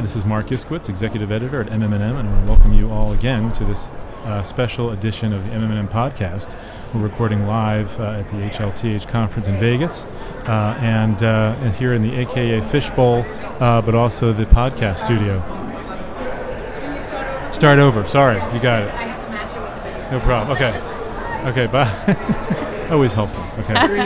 Hi, this is Marc Iskowitz, Executive Editor at MMM, and I want to welcome you all again to this uh, special edition of the MMM podcast. We're recording live uh, at the HLTH conference in Vegas uh, and, uh, and here in the AKA Fishbowl, uh, but also the podcast studio. Start over. Sorry, you got it. I have to match it with the video. No problem. Okay. Okay, bye. Always helpful. Okay. Three,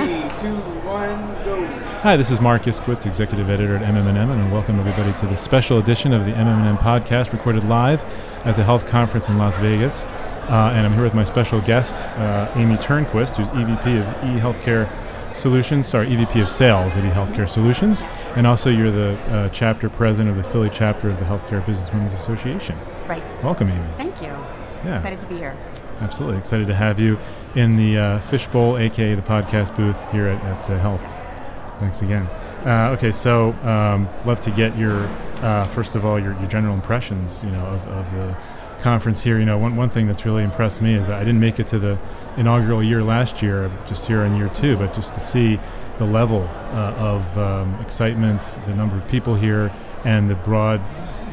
two, one, go. Hi, this is Marc Iskowitz, Executive Editor at MMM, and welcome everybody to this special edition of the MMM podcast recorded live at the HLTH Conference in Las Vegas. Uh, and I'm here with my special guest, uh, Amy Turnquist, who's EVP of eHealthcare Solutions, sorry, EVP of Sales at eHealthcare Solutions, and also you're the uh, chapter president of the Philly chapter of the Healthcare Businesswomen's Association. Right. Welcome, Amy. Thank you. Yeah. Excited to be here. Absolutely excited to have you in the uh, Fishbowl, aka the podcast booth here at, at uh, HLTH. Thanks again. Uh, okay, so um, love to get your uh, first of all your, your general impressions, you know, of, of the conference here. You know, one one thing that's really impressed me is I didn't make it to the inaugural year last year, just here in year two, but just to see the level uh, of um, excitement, the number of people here, and the broad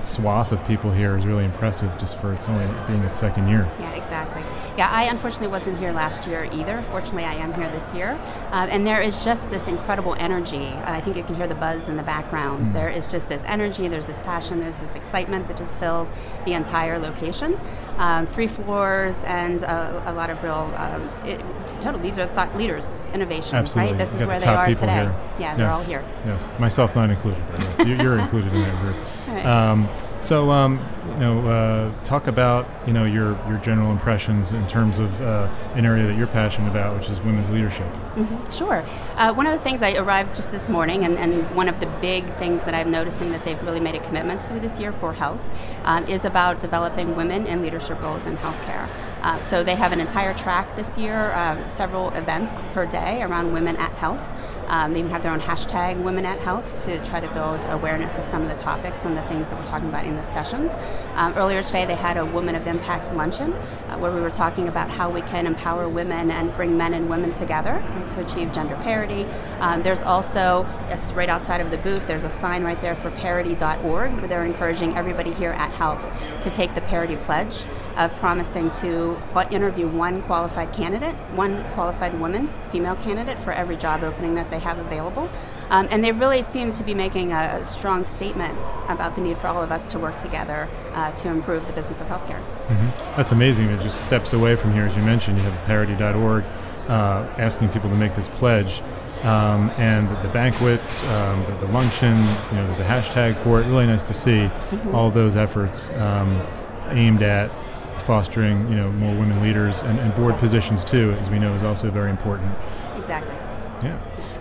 swath of people here is really impressive. Just for it's only being its second year. Yeah, exactly. Yeah, I unfortunately wasn't here last year either. Fortunately, I am here this year. Uh, and there is just this incredible energy. I think you can hear the buzz in the background. Mm. There is just this energy, there's this passion, there's this excitement that just fills the entire location. Um, three floors and a, a lot of real, um, it, total, these are thought leaders, innovation, Absolutely. right? This is where the they are today. here. Yeah, they're yes. all here. Yes, myself not included, but yes, you, you're included in that group. Right. Um, so, um, you know, uh, talk about you know your your general impressions in terms of uh, an area that you're passionate about, which is women's leadership. Mhm, Sure. Uh, one of the things I arrived just this morning, and, and one of the big things that I'm noticing that they've really made a commitment to this year for health um, is about developing women in leadership roles in healthcare. Uh, so they have an entire track this year, uh, several events per day around women at health. Um, they even have their own hashtag Women at Health to try to build awareness of some of the topics and the things that we're talking about in the sessions. Um, earlier today, they had a Women of Impact luncheon uh, where we were talking about how we can empower women and bring men and women together to achieve gender parity. Um, there's also, yes, right outside of the booth, there's a sign right there for parity.org where they're encouraging everybody here at HLTH to take the Parity Pledge of promising to interview one qualified candidate, one qualified woman, female candidate for every job opening that they have available. Um, and they really seem to be making a strong statement about the need for all of us to work together uh, to improve the business of healthcare. That's amazing. It just steps away from here, as you mentioned. You have parity.org uh, asking people to make this pledge. Um, and the, the banquets, um, the, the luncheon, you know, there's a hashtag for it. Really nice to see all those efforts um, aimed at fostering, you know, more women leaders and, and board positions too, as we know, is also very important. Exactly. Yeah.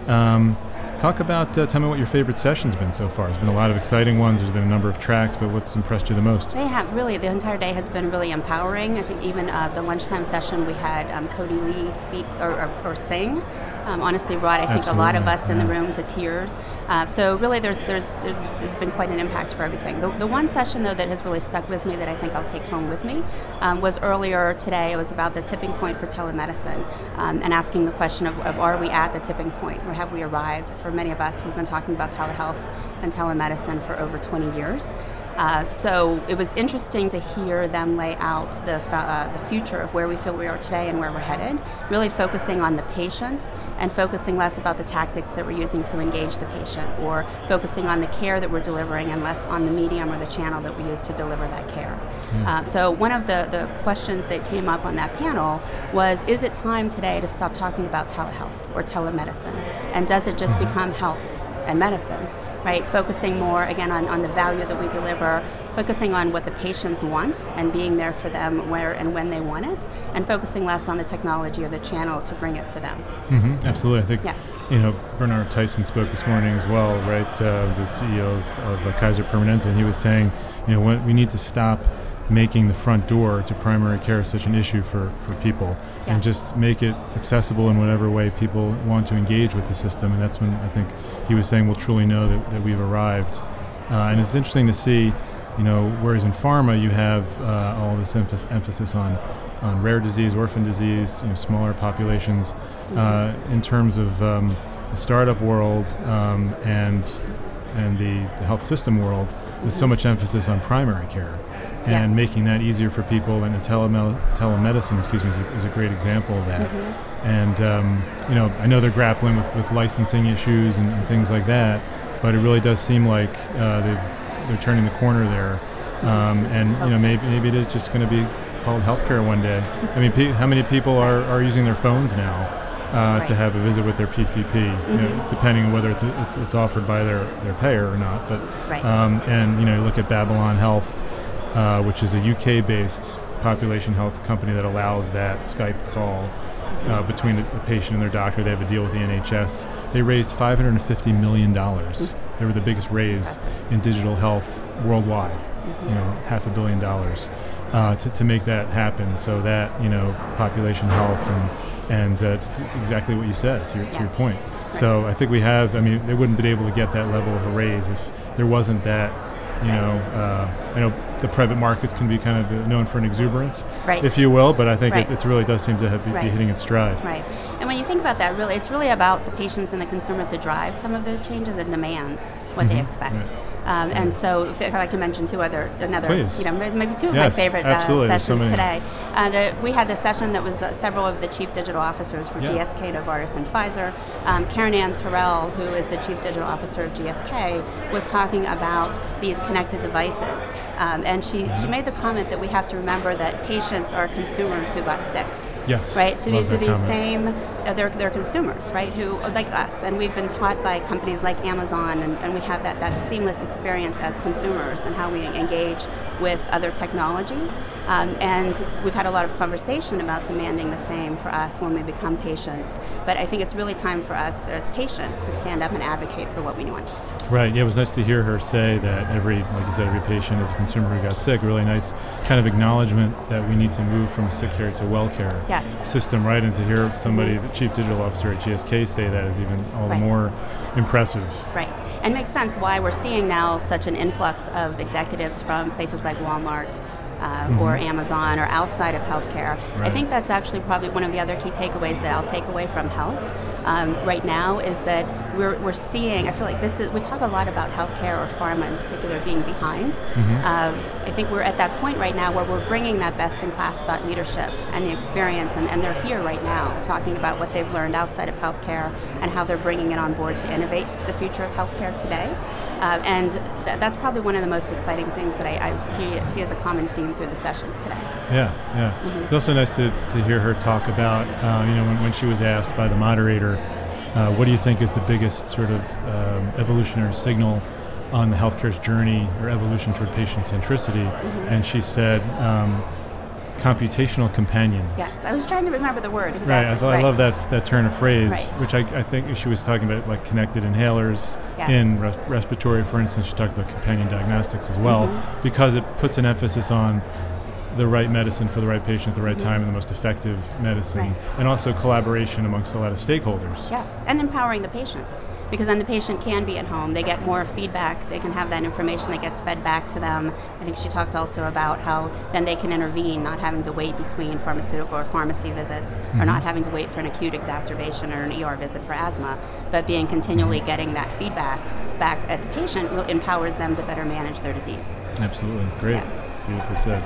Um, talk about, uh, tell me what your favorite session's been so far. There's been a lot of exciting ones. There's been a number of tracks, but what's impressed you the most? They have really, the entire day has been really empowering. I think even uh, the lunchtime session we had um, Kodi Lee speak or, or, or sing. Um, honestly, brought I think a lot of Absolutely, us in the room to tears. Uh, so really, there's there's there's there's been quite an impact for everything. The, the one session though that has really stuck with me that I think I'll take home with me um, was earlier today. It was about the tipping point for telemedicine um, and asking the question of, of are we at the tipping point or have we arrived? For many of us, we've been talking about telehealth and telemedicine for over 20 years. Uh, so it was interesting to hear them lay out the, uh, the future of where we feel we are today and where we're headed, really focusing on the patient and focusing less about the tactics that we're using to engage the patient or focusing on the care that we're delivering and less on the medium or the channel that we use to deliver that care. Uh, so one of the, the questions that came up on that panel was, is it time today to stop talking about telehealth or telemedicine? And does it just become health and medicine? Right? Focusing more, again, on, on the value that we deliver, focusing on what the patients want and being there for them where and when they want it, and focusing less on the technology or the channel to bring it to them. hmm Absolutely. I think Yeah. you know Bernard Tyson spoke this morning as well, right? Uh, the CEO of, of uh, Kaiser Permanente, and he was saying, you know, we need to stop making the front door to primary care such an issue for, for people and just make it accessible in whatever way people want to engage with the system. And that's when I think he was saying we'll truly know that, that we've arrived. Uh, and it's interesting to see, you know, whereas in pharma you have uh, all this emphasis, emphasis on, on rare disease, orphan disease, you know, smaller populations. Uh, in terms of um, the startup world um, and and the, the health system world, with so much emphasis on primary care. And Yes. making that easier for people, and teleme- telemedicine, excuse me, is a, is a great example of that. Mm-hmm. And um, you know, I know they're grappling with, with licensing issues and, and things like that, but it really does seem like uh, they've, they're turning the corner there. Um, and you know, maybe maybe it is just going to be called healthcare one day. I mean, pe- how many people are, are using their phones now uh, to Right. Mm-hmm. have a visit with their PCP? You know, depending on whether it's, it's it's offered by their, their payer or not. But Right. um, and you know, you look at Babylon Health, uh, which is a UK-based population health company that allows that Skype call uh, between a, the patient and their doctor. They have a deal with the NHS. They raised 550 million dollars. They were the biggest raise in digital health worldwide. You know, half a billion dollars uh, to, to make that happen. So that you know, population health and and uh, exactly what you said to your, to your point. So I think we have. I mean, they wouldn't been able to get that level of a raise if there wasn't that. You know, uh, I know the private markets can be kind of uh, known for an exuberance, Right. if you will, but I think Right. it, it really does seem to have be, be hitting its stride. Right. And when you think about that, really, it's really about the patients and the consumers to drive some of those changes and demand what they Mhm. expect. Um, and so, if if I can mention two other, another, Please. you know, maybe two of Yes, my favorite uh, so sessions many. today. Uh, the, we had this session that was the, several of the chief digital officers for Yeah. GSK, Novartis, and Pfizer. Um, Karenann Terrell, who is the chief digital officer of GSK, was talking about these connected devices. Um, and she, she Mm-hmm. made the comment that we have to remember that patients are consumers who got sick Yes. right? So Love these are comment. same, uh, they're, they're consumers, right? Who like us, and we've been taught by companies like Amazon, and, and we have that, that seamless experience as consumers and how we engage with other technologies. Um, and we've had a lot of conversation about demanding the same for us when we become patients. But I think it's really time for us as patients to stand up and advocate for what we want. Right. Yeah, it was nice to hear her say that every, like you said, every patient is a consumer who got sick. Really nice kind of acknowledgement that we need to move from a sick care to well care Yes. system, right? And to hear somebody, the chief digital officer at GSK, say that is even all the Right. more impressive. Right. And makes sense why we're seeing now such an influx of executives from places like Walmart uh, or Amazon or outside of healthcare. I Mm-hmm. Think that's actually probably one of the other key takeaways that I'll take away from health um, right now is that we're, we're seeing, I feel like this is, we talk a lot about healthcare or pharma in particular being behind. Um, I think we're at that point right now where we're bringing that best in class thought leadership and the experience, and, and they're here right now talking about what they've learned outside of healthcare and how they're bringing it on board to innovate the future of healthcare today. Uh, and th- that's probably one of the most exciting things that I, I see, see as a common theme through the sessions today. Yeah, yeah. Mm-hmm. It's also nice to, to hear her talk about, uh, you know, when, when she was asked by the moderator, uh, what do you think is the biggest sort of um, evolutionary signal on the healthcare's journey or evolution toward patient centricity? Mm-hmm. And she said, um, computational companions. Yes, I was trying to remember the word. Exactly. Right, I, th- I love that that turn of phrase, Right. which I, I think she was talking about like connected inhalers Yes. in res- respiratory, for instance. She talked about companion diagnostics as well, Mm-hmm. because it puts an emphasis on the right medicine for the right patient at the right time and the most effective medicine, Mm-hmm. Right. and also collaboration amongst a lot of stakeholders. Yes, and empowering the patient. Because then the patient can be at home, they get more feedback, they can have that information that gets fed back to them. I think she talked also about how then they can intervene, not having to wait between pharmaceutical or pharmacy visits, or not having to wait for an acute exacerbation or an ER visit for asthma, but being continually getting that feedback back at the patient really empowers them to better manage their disease. Absolutely, great, Yeah. Beautifully said.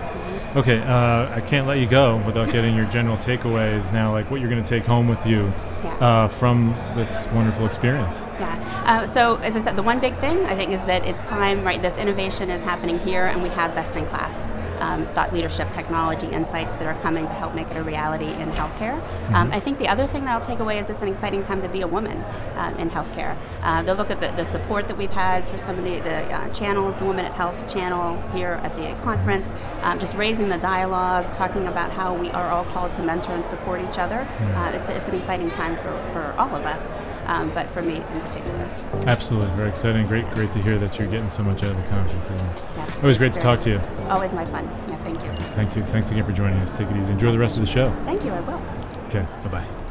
Okay, uh, I can't let you go without getting your general takeaways now, like what you're going to take home with you Yeah. uh, from this wonderful experience. Yeah. Uh, so, as I said, the one big thing I think is that it's time, right? This innovation is happening here, and we have best in class um, thought leadership, technology, insights that are coming to help make it a reality in healthcare. Um, I think the other thing that I'll take away is it's an exciting time to be a woman um, in healthcare. Uh, they'll look at the, the support that we've had for some of the, the uh, channels, the Women at Health channel here at the conference, um, just raising the dialogue, talking about how we are all called to mentor and support each other. Uh, it's, it's an exciting time for, for all of us, um, but for me in particular. Absolutely, very exciting. Great, great to hear that you're getting so much out of the conference. Yes, always great to talk to you. Always my fun. Yeah, thank you. Thank you. Thanks again for joining us. Take it easy. Enjoy the rest of the show. Thank you, I will. Okay, bye bye.